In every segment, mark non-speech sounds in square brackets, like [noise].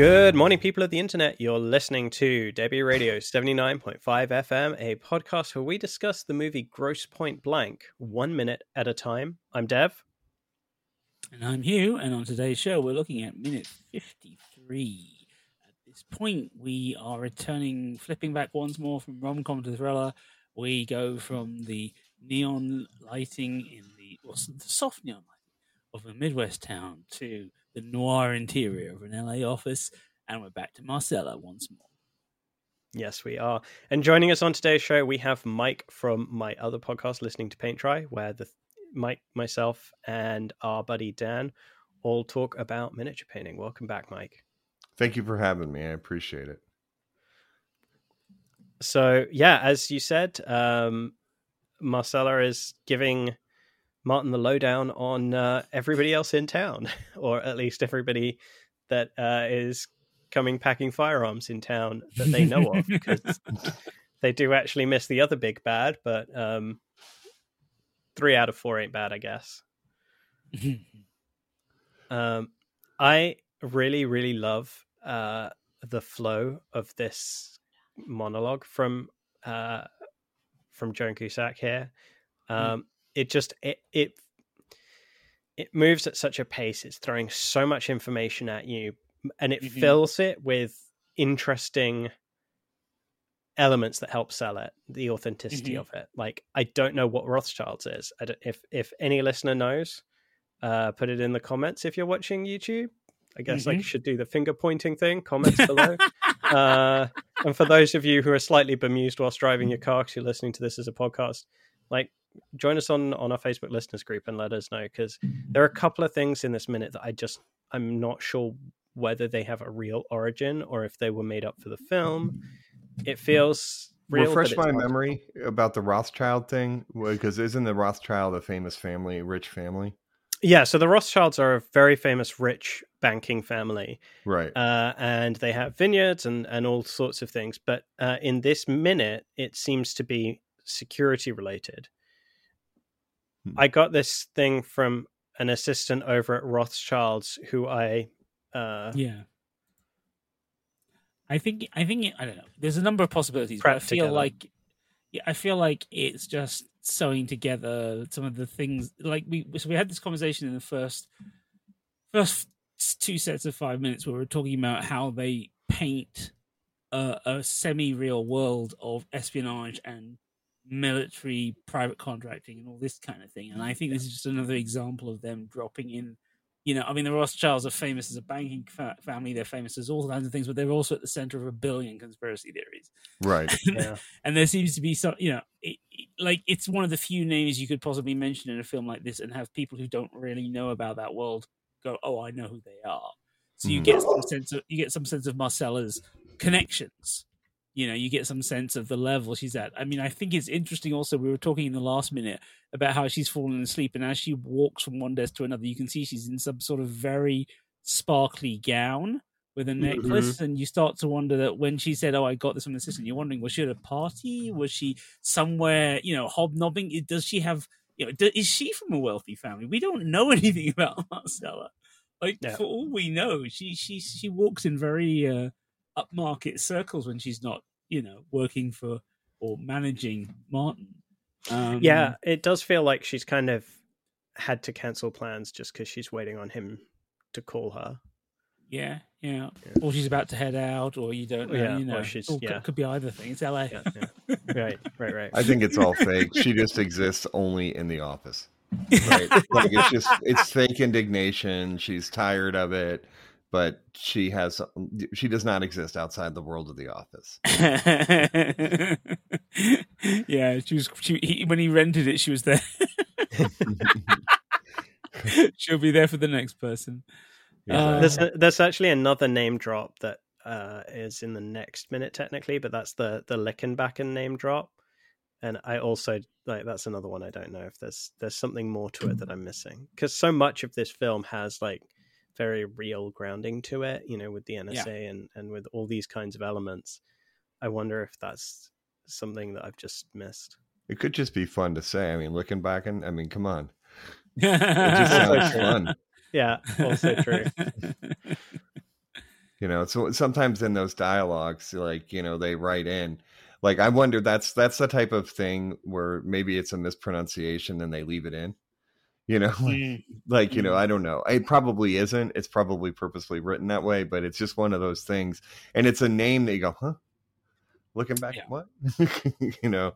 Good morning, people of the internet. You're listening to Debi Radio 79.5 FM, a podcast where we discuss the movie Grosse Pointe Blank one minute at a time. I'm Dev. And I'm Hugh, and on today's show, we're looking at minute 53. At this point, we are returning, flipping back once more from rom com to thriller. We go from the neon lighting in the, well, the soft neon lighting of a Midwest town to the noir interior of an LA office, and we're back to Marcella once more. Yes, we are. And joining us on today's show, we have Mike from my other podcast, Listening to Paint Dry, where the Mike, myself, and our buddy Dan all talk about miniature painting. Welcome back, Mike. Thank you for having me. I appreciate it. So, yeah, as you said, um, Marcella is giving Martin the lowdown on uh, everybody else in town, [laughs] or at least everybody that uh, is coming packing firearms in town that they know of, [laughs] because they do actually miss the other big bad. But um, three out of four ain't bad, I guess. [laughs] um, I really, really love uh, the flow of this monologue from uh, from Joan Cusack here. Um, mm it just it it it moves at such a pace it's throwing so much information at you and it mm-hmm. fills it with interesting elements that help sell it the authenticity mm-hmm. of it like i don't know what rothschilds is if if any listener knows uh put it in the comments if you're watching youtube i guess mm-hmm. like should do the finger pointing thing comments below [laughs] uh and for those of you who are slightly bemused whilst driving your car because you're listening to this as a podcast like join us on on our Facebook listeners group and let us know because there are a couple of things in this minute that I just I'm not sure whether they have a real origin or if they were made up for the film. It feels real, refresh my memory about the Rothschild thing because isn't the Rothschild a famous family, rich family? Yeah, so the Rothschilds are a very famous rich banking family, right? Uh, and they have vineyards and and all sorts of things. But uh, in this minute, it seems to be security related. Hmm. I got this thing from an assistant over at Rothschild's who I uh yeah I think I think I don't know. There's a number of possibilities, but I feel together. like yeah, I feel like it's just sewing together some of the things like we so we had this conversation in the first first two sets of 5 minutes where we are talking about how they paint a, a semi-real world of espionage and military private contracting and all this kind of thing. And I think this is just another example of them dropping in. You know, I mean, the Rothschilds are famous as a banking fa- family. They're famous as all kinds of things, but they're also at the center of a billion conspiracy theories. Right. [laughs] and, yeah. and there seems to be some, you know, it, it, like it's one of the few names you could possibly mention in a film like this and have people who don't really know about that world go, "Oh, I know who they are." So you mm. get some sense of you get some sense of Marcella's connections you know you get some sense of the level she's at. I mean i think it's interesting also we were talking in the last minute about how she's fallen asleep and as she walks from one desk to another you can see she's in some sort of very sparkly gown with a necklace. Mm-hmm. and you start to wonder that when she said oh i got this from the assistant you're wondering was she at a party? Was she somewhere you know hobnobbing? Does she have you know is she from a wealthy family? We don't know [laughs] anything about marcella. Like for all we know she she she walks in very uh upmarket circles when she's not, you know, working for or managing Martin. Um, yeah, it does feel like she's kind of had to cancel plans just because she's waiting on him to call her. Yeah, yeah, yeah. Or she's about to head out, or you don't know. Yeah, you know, she's, yeah. could, could be either thing. It's LA. Yeah, yeah. [laughs] right, right, right. I think it's all fake. She just exists only in the office. [laughs] Right? like it's just it's fake indignation. She's tired of it but she has she does not exist outside the world of the office. [laughs] yeah, she was she, he, when he rented it, she was there. [laughs] She'll be there for the next person. Uh, there's a, there's actually another name drop that uh, is in the next minute technically, but that's the the Lickenbacken name drop. And I also like that's another one I don't know if there's there's something more to it that I'm missing because so much of this film has like very real grounding to it, you know, with the NSA yeah. and, and with all these kinds of elements. I wonder if that's something that I've just missed. It could just be fun to say. I mean, looking back and I mean, come on. it just [laughs] sounds fun. Yeah, also true. You know, so sometimes in those dialogues, like you know, they write in. Like I wonder, that's that's the type of thing where maybe it's a mispronunciation and they leave it in. You know, like, [laughs] Mm. like you know, Mm. I don't know. It probably isn't. It's probably purposely written that way, but it's just one of those things. And it's a name that you go, huh? Looking back, Yeah. what? [laughs] you know,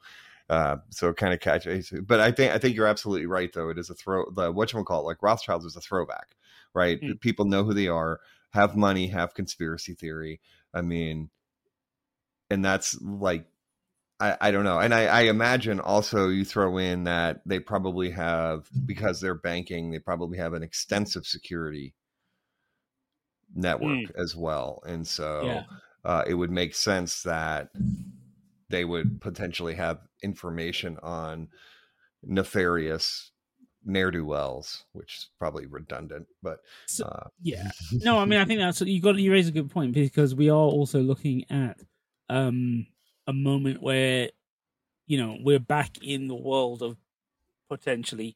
uh, so it kind of catches. But I think I think you're absolutely right, though. It is a throw. The what you call it, like Rothschilds is a throwback, right? Mm. People know who they are, have money, have conspiracy theory. I mean, and that's like I, I don't know. And I, I imagine also you throw in that they probably have because they're banking, they probably have an extensive security network as well. And so Yeah. uh, it would make sense that they would potentially have information on nefarious ne'er do wells, which is probably redundant, but So- uh, Yeah. [laughs] No, I mean, I think that's you got. You raise a good point because we are also looking at um a moment where you know we're back in the world of potentially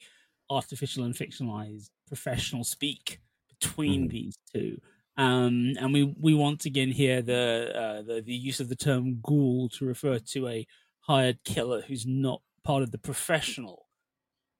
artificial and fictionalized professional speak between Mhm. these two. Um, and we, we once again hear the, uh, the the use of the term ghoul to refer to a hired killer who's not part of the professional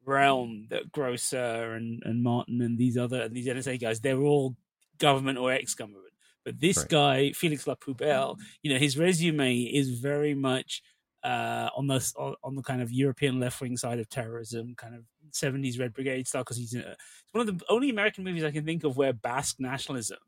realm that Grocer and, and Martin and these other and these NSA guys, they're all government or ex-government. But this Right. guy, Felix Lapoubelle, you know, his resume is very much uh, on the on, on the kind of European left wing side of terrorism, kind of seventies Red Brigade style. Because he's in a, it's one of the only American movies I can think of where Basque nationalism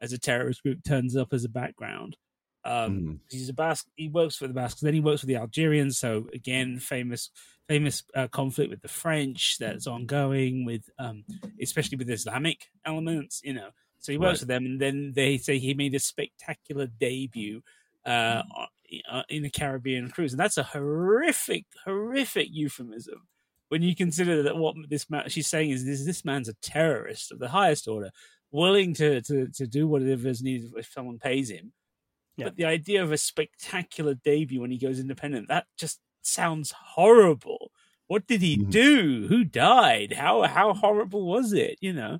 as a terrorist group turns up as a background. Um, Mhm. He's a Basque. He works for the Basques. Then he works for the Algerians. So again, famous famous uh, conflict with the French that's ongoing with, um, especially with Islamic elements. You know, so he works Right. with them, and then they say he made a spectacular debut uh, uh, in a Caribbean cruise, and that's a horrific, horrific euphemism when you consider that what this man she's saying is this this man's a terrorist of the highest order, willing to to to do whatever is needed if someone pays him. Yeah. But the idea of a spectacular debut when he goes independent, that just sounds horrible. What did he Mhm. do? Who died? How how horrible was it? You know.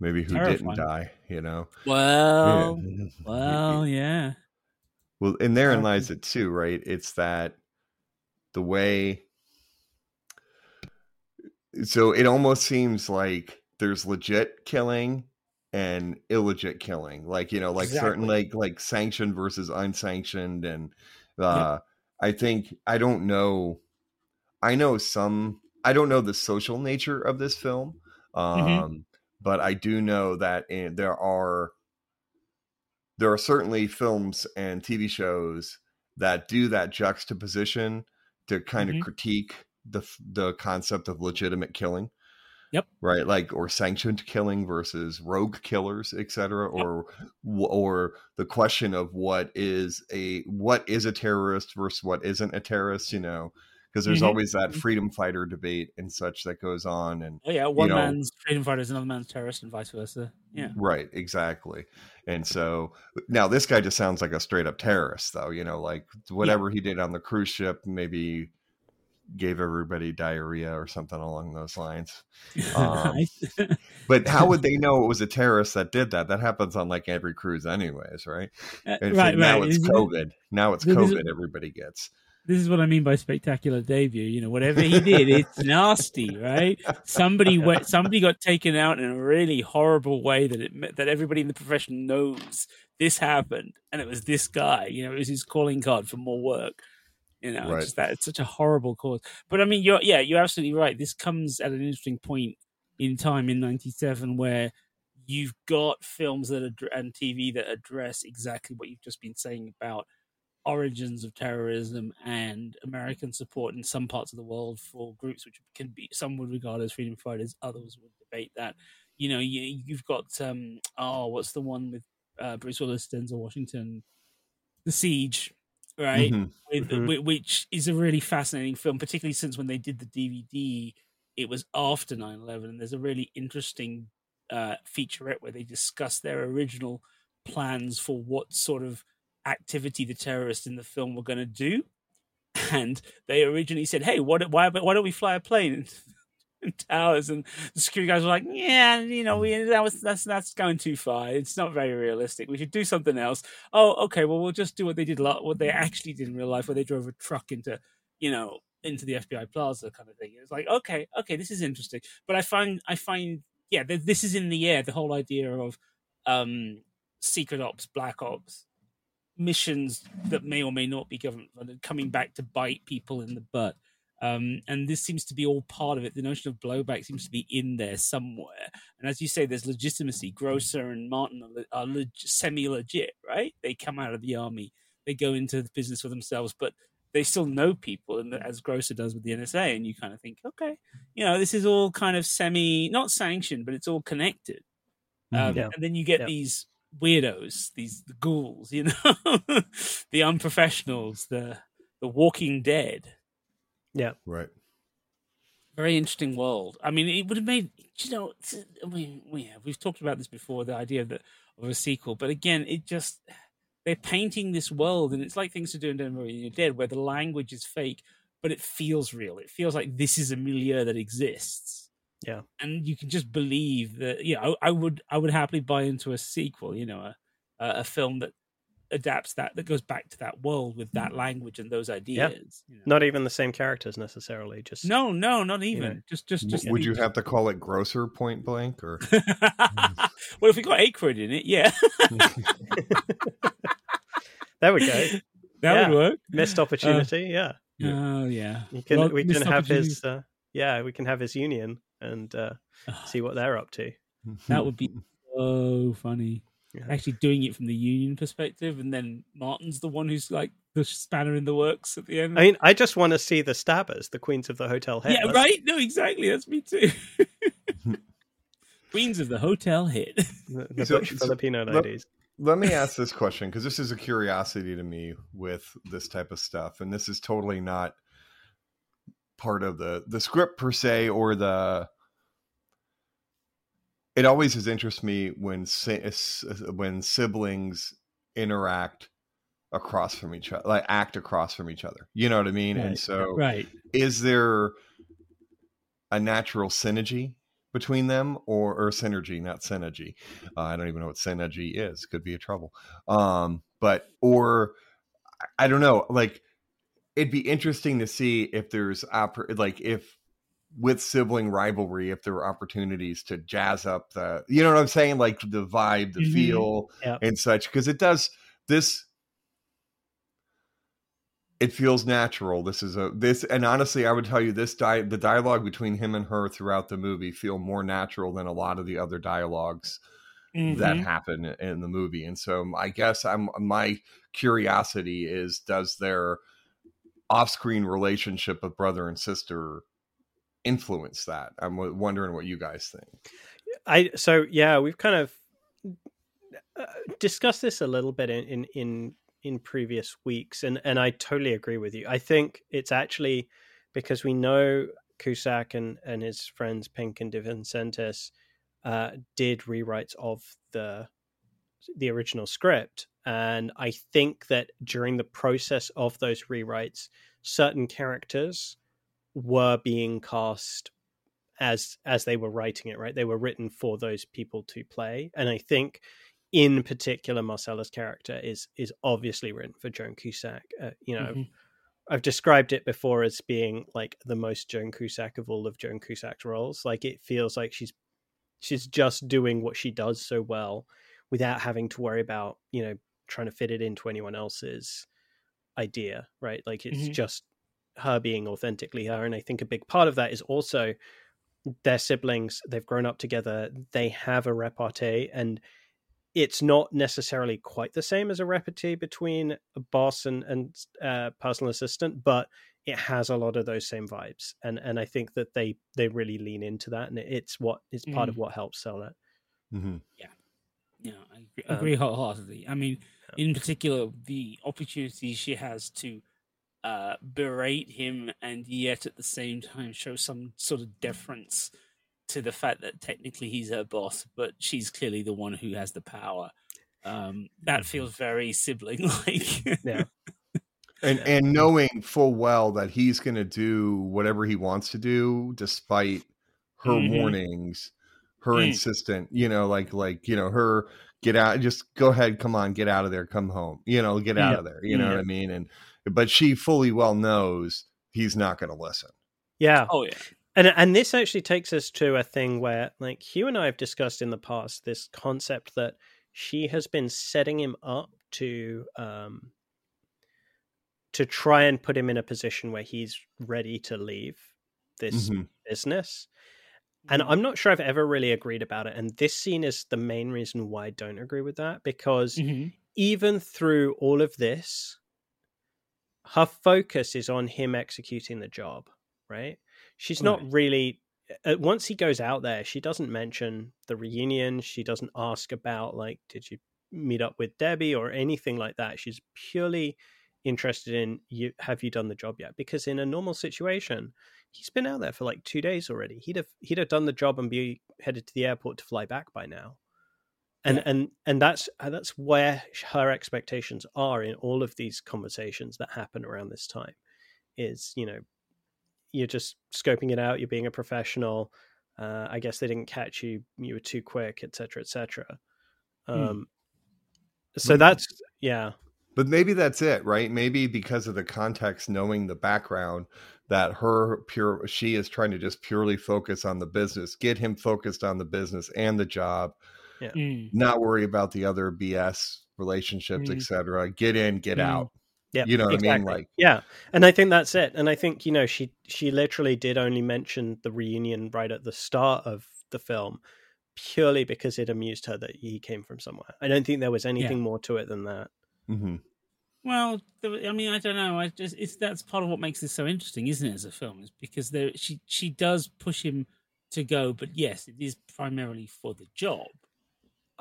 Maybe who Terrifying. didn't die, you know? Well, Yeah. [laughs] well, yeah. Well, and therein lies it too, right? It's that the way. So it almost seems like there's legit killing and illegit killing, like you know, like certain like like sanctioned versus unsanctioned, and uh, I think I don't know. I know some. I don't know the social nature of this film, um, Mhm. But I do know that in, there are there are certainly films and TV shows that do that juxtaposition to kind Mhm. of critique the the concept of legitimate killing. Yep. Right, like or sanctioned killing versus rogue killers, etc., or or the question of what is a what is a terrorist versus what isn't a terrorist. You know, because there's Mhm. always that freedom fighter debate and such that goes on, and Oh yeah, one know- man's freedom fighter is another man's terrorist, and vice versa. Yeah. Right, exactly. And so now this guy just sounds like a straight up terrorist, though. You know, like whatever he did on the cruise ship, maybe gave everybody diarrhea or something along those lines. [laughs] Um, But how would they [laughs] know it was a terrorist that did that? That happens on like every cruise, anyways, right? Uh, And so right, now it's COVID. Now it's COVID. Everybody gets. This is what I mean by spectacular debut. You know, whatever he did, it's [laughs] nasty, right? Somebody went, somebody got taken out in a really horrible way that it that everybody in the profession knows this happened, and it was this guy. You know, it was his calling card for more work. You know, Right. just that it's such a horrible cause. But I mean, you're yeah, you're absolutely right. This comes at an interesting point in time in '97 where you've got films that ad- and TV that address exactly what you've just been saying about origins of terrorism and American support in some parts of the world for groups which can be some would regard as freedom fighters, others would debate that. You know, you, you've got um oh, what's the one with uh, Bruce Willis, Denzel Washington, The Siege, right? Mhm. with, Mhm. which is a really fascinating film, particularly since when they did the DVD, it was after 9 11. And there's a really interesting uh, featurette where they discuss their original plans for what sort of activity the terrorists in the film were going to do. [laughs] And they originally said, hey, what, why, why don't we fly a plane? Into [laughs] towers, and the security guys were like, "Yeah, you know, we that was that's that's going too far. It's not very realistic. We should do something else." Oh, okay. Well, we'll just do what they did, lot what they actually did in real life, where they drove a truck into, you know, into the FBI Plaza kind of thing. It's like, okay, okay, this is interesting. But I find, I find, yeah, this is in the air. The whole idea of um secret ops, black ops, missions that may or may not be government funded coming back to bite people in the butt. Um, and this seems to be all part of it. The notion of blowback seems to be in there somewhere. And as you say, there's legitimacy. Grocer and Martin are, are leg- semi legit, right? They come out of the army, they go into the business for themselves, but they still know people, and as Grocer does with the NSA. And you kind of think, okay, you know, this is all kind of semi, not sanctioned, but it's all connected. Mm-hmm. Um, yeah. And then you get yeah. these weirdos, these the ghouls, you know, [laughs] the unprofessionals, the the Walking Dead. Yeah, right. Very interesting world. I mean, it would have made you know. I mean, yeah, we've talked about this before. The idea of, the, of a sequel, but again, it just they're painting this world, and it's like things to do in Denver when you're dead, where the language is fake, but it feels real. It feels like this is a milieu that exists yeah. And you can just believe that you know I, I, would i would happily buy into a sequel you know a a film that adapts that that goes back to that world with that language and those ideas you know? not even the same characters necessarily just no no not even you know, just just just would you have to call it grosser point blank or? [laughs] Well if we got Aykroyd in it yeah. [laughs] There we go. That yeah. would work. Missed opportunity uh, yeah. oh yeah. You can we can have his uh, yeah we can have his union and uh, see what they're up to. That would be so funny. Yeah. Actually, doing it from the union perspective, and then Martin's the one who's like the spanner in the works at the end. I mean, I just want to see the stabbers, the queens of the hotel hit. Yeah, That's... right. No, exactly. That's me too. [laughs] queens of the hotel hit. The, the so, Butch Filipino ladies. Let, let me ask [laughs] this question because this is a curiosity to me with this type of stuff, and this is totally not part of the the script per se or the it always has interested me when when siblings interact across from each other like act across from each other. You know what i mean? Right. and so right. is there a natural synergy between them or or synergy not synergy? Uh, i don't even know what synergy is. Could be a trouble. Um but or i don't know like it'd be interesting to see if there's oppor- like if with sibling rivalry if there were opportunities to jazz up the you know what i'm saying like the vibe the mm-hmm. feel yeah. and such because it does this it feels natural this is a this and honestly i would tell you this di- the dialogue between him and her throughout the movie feel more natural than a lot of the other dialogues mm-hmm. that happen in the movie and so i guess i'm my curiosity is does their off-screen relationship of brother and sister influence that? I'm wondering what you guys think. I so yeah we've kind of uh, discussed this a little bit in, in in in previous weeks and and i totally agree with you. I think it's actually because we know cusack and and his friends Pink and DeVincentis uh, did rewrites of the the original script and I think that during the process of those rewrites, certain characters were being cast as as they were writing it. Right, they were written for those people to play, and I think in particular Marcella's character is is obviously written for Joan Cusack. Uh, you know. Mm-hmm. I've described it before as being like the most Joan Cusack of all of Joan Cusack's roles. Like it feels like she's she's just doing what she does so well without having to worry about, you know, trying to fit it into anyone else's idea, right? Like it's mm-hmm. just her being authentically her. And I think a big part of that is also their siblings, they've grown up together, they have a repartee, and it's not necessarily quite the same as a repartee between a boss and, and uh, personal assistant, but it has a lot of those same vibes. And and I think that they they really lean into that, and it's what it's part mm-hmm. of what helps sell it. Mm-hmm. Yeah, yeah, I agree, um, wholeheartedly. I mean, in particular the opportunity she has to uh, berate him and yet at the same time show some sort of deference to the fact that technically he's her boss, but she's clearly the one who has the power. Um, that feels very sibling like. yeah. [laughs] And and knowing full well that he's going to do whatever he wants to do, despite her Mhm. warnings, her Mm. insistent, you know, like like you know, her get out, just go ahead, come on, get out of there, come home, you know, get out Yeah. of there, you know Yeah. what I mean? And but she fully well knows he's not going to listen. Yeah. Oh yeah. And and this actually takes us to a thing where like Hugh and I have discussed in the past this concept that she has been setting him up to um to try and put him in a position where he's ready to leave this Mhm. business. And I'm not sure I've ever really agreed about it. And this scene is the main reason why I don't agree with that because Mhm. even through all of this, her focus is on him executing the job, right? She's not Right. really. Uh, once he goes out there, she doesn't mention the reunion. She doesn't ask about, like, did you meet up with Debi or anything like that. She's purely interested in, you have you done the job yet? Because in a normal situation, he's been out there for like two days already. He'd have he'd have done the job and be headed to the airport to fly back by now and Yeah. and and that's that's where her expectations are in all of these conversations that happen around this time is you know you're just scoping it out you're being a professional uh, i guess they didn't catch you you were too quick etc etc um so that's yeah But maybe that's it, right? Maybe because of the context, knowing the background, that her pure she is trying to just purely focus on the business, get him focused on the business and the job, Mm. not worry about the other BS relationships, Mm. etc. Get in, get Mm. out. yeah You know what I mean? exactly. Like- yeah and i think that's it and i think you know she she literally did only mention the reunion right at the start of the film purely because it amused her that he came from somewhere i don't think there was anything more to it than that hmm Well, I mean, I don't know. I just it's that's part of what makes this so interesting, isn't it? As a film, is because there she she does push him to go, but yes, it is primarily for the job.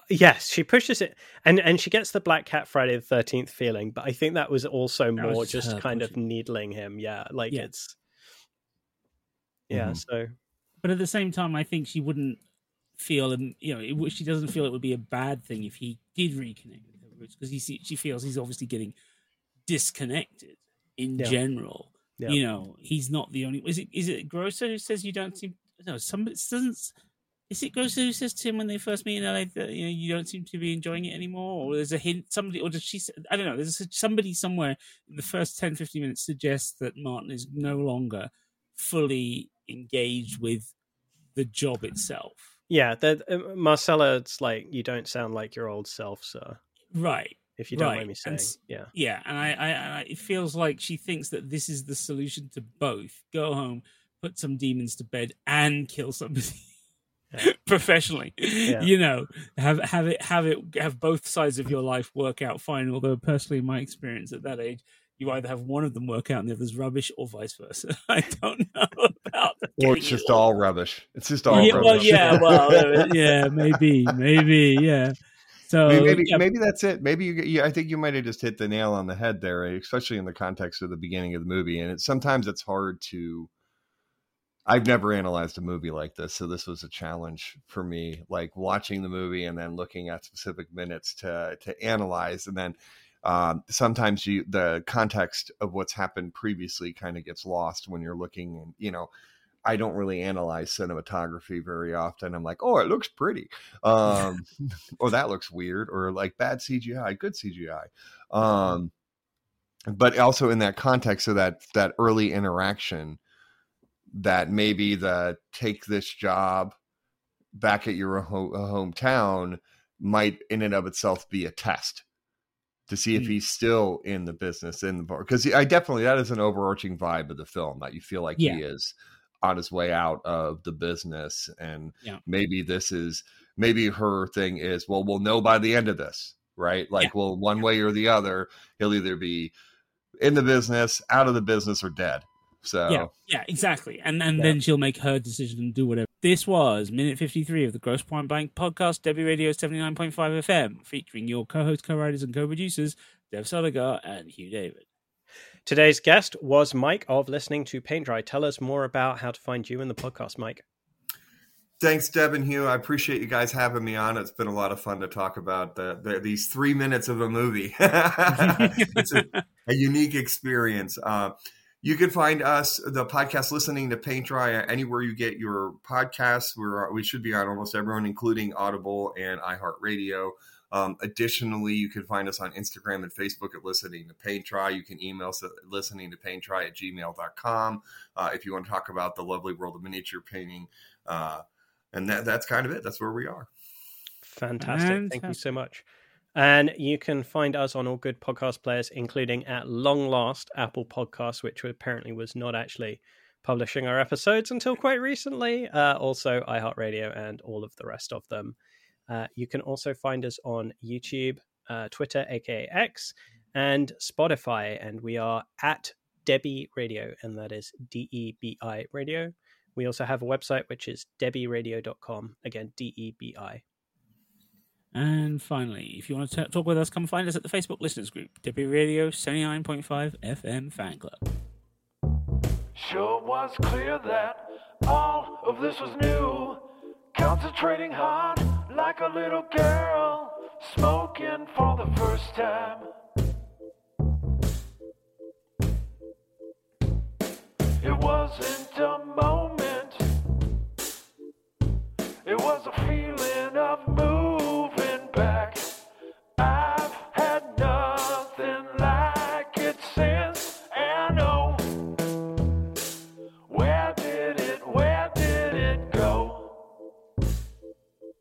yes she pushes it and and she gets the black cat friday the 13th feeling but i think that was also That more just just kind of needling him yeah like Yeah. it's yeah Mhm. so But at the same time, I think she wouldn't feel, and you know, it, she doesn't feel it would be a bad thing if he did reconnect with her roots because she feels he's obviously getting disconnected in Yeah. general. Yeah. You know, he's not the only. Is it is it Grocer who says you don't seem? No, somebody doesn't. Is it Grocer who says to him when they first meet in LA that you know you don't seem to be enjoying it anymore? Or there's a hint somebody, or does she? I don't know. There's a, somebody somewhere in the first 10, 15 minutes suggests that Martin is no longer fully engaged with the job itself. yeah the, uh, marcella it's like you don't sound like your old self sir Right. If you don't Right, mind me saying and yeah Yeah, and I, I, I, it feels like she thinks that this is the solution to both: go home, put some demons to bed, and kill somebody Yeah. [laughs] professionally. Yeah. You know, have have it have it have both sides of your life work out fine. Although personally, in my experience at that age, you either have one of them work out and the other's rubbish, or vice versa. [laughs] I don't know about. Or it's just all rubbish. It's just all yeah, rubbish. well, yeah, well, [laughs] uh, yeah, maybe, maybe, yeah. So maybe maybe, yeah, maybe that's it. Maybe you, you. I think you might have just hit the nail on the head there, especially in the context of the beginning of the movie. And it, sometimes it's hard to. I've never analyzed a movie like this, so this was a challenge for me. Like watching the movie and then looking at specific minutes to to analyze, and then um, sometimes you the context of what's happened previously kind of gets lost when you're looking. And you know, I don't really analyze cinematography very often. I'm like, oh, it looks pretty. Um, [laughs] or that looks weird, or like bad CGI, good CGI. Um, but also in that context of that that early interaction, that maybe the take this job back at your ho- hometown might in and of itself be a test to see if Mm. he's still in the business in the bar because I definitely that is an overarching vibe of the film that you feel like Yeah. he is on his way out of the business and Yeah. maybe this is maybe her thing is well we'll know by the end of this right like well one way or the other he'll either be in the business out of the business or dead so yeah, yeah, exactly. And and Yeah. then she'll make her decision and do whatever. This was minute fifty three of the Grosse Pointe Blank podcast, Debi Radio seventy nine point five FM, featuring your co-host, co-writers, and co-producers, Dev Soligar and Hugh David. Today's guest was mike of listening to paint dry tell us more about how to find you in the podcast mike Thanks, Deb and Hugh. I appreciate you guys having me on. It's been a lot of fun to talk about the, the, these three minutes of a movie. [laughs] it's a, a unique experience. Uh, you can find us, the podcast, listening to Paint Dry anywhere you get your podcasts. We're we should be on almost everyone, including Audible and iHeartRadio. Um, additionally, you can find us on Instagram and Facebook at Listening to Paint Dry. You can email us at listening to paint dry at gmail.com uh, if you want to talk about the lovely world of miniature painting. Uh, and that, that's kind of it. That's where we are. Fantastic. Fantastic. Thank you so much. And you can find us on all good podcast players, including at long last Apple Podcasts, which apparently was not actually publishing our episodes until quite recently. Uh, also, iHeartRadio and all of the rest of them. Uh, you can also find us on YouTube, uh, Twitter, aka X, and Spotify. And we are at Debi Radio, and that is D E B I Radio. We also have a website, which is debiradio.com. Again, D E B I. And finally, if you want to t- talk with us, come find us at the Facebook listeners group, Debi Radio 79.5 FM Fan Club. Sure was clear that all of this was new. Concentrating hard like a little girl, smoking for the first time. It wasn't a moment, it was a feeling.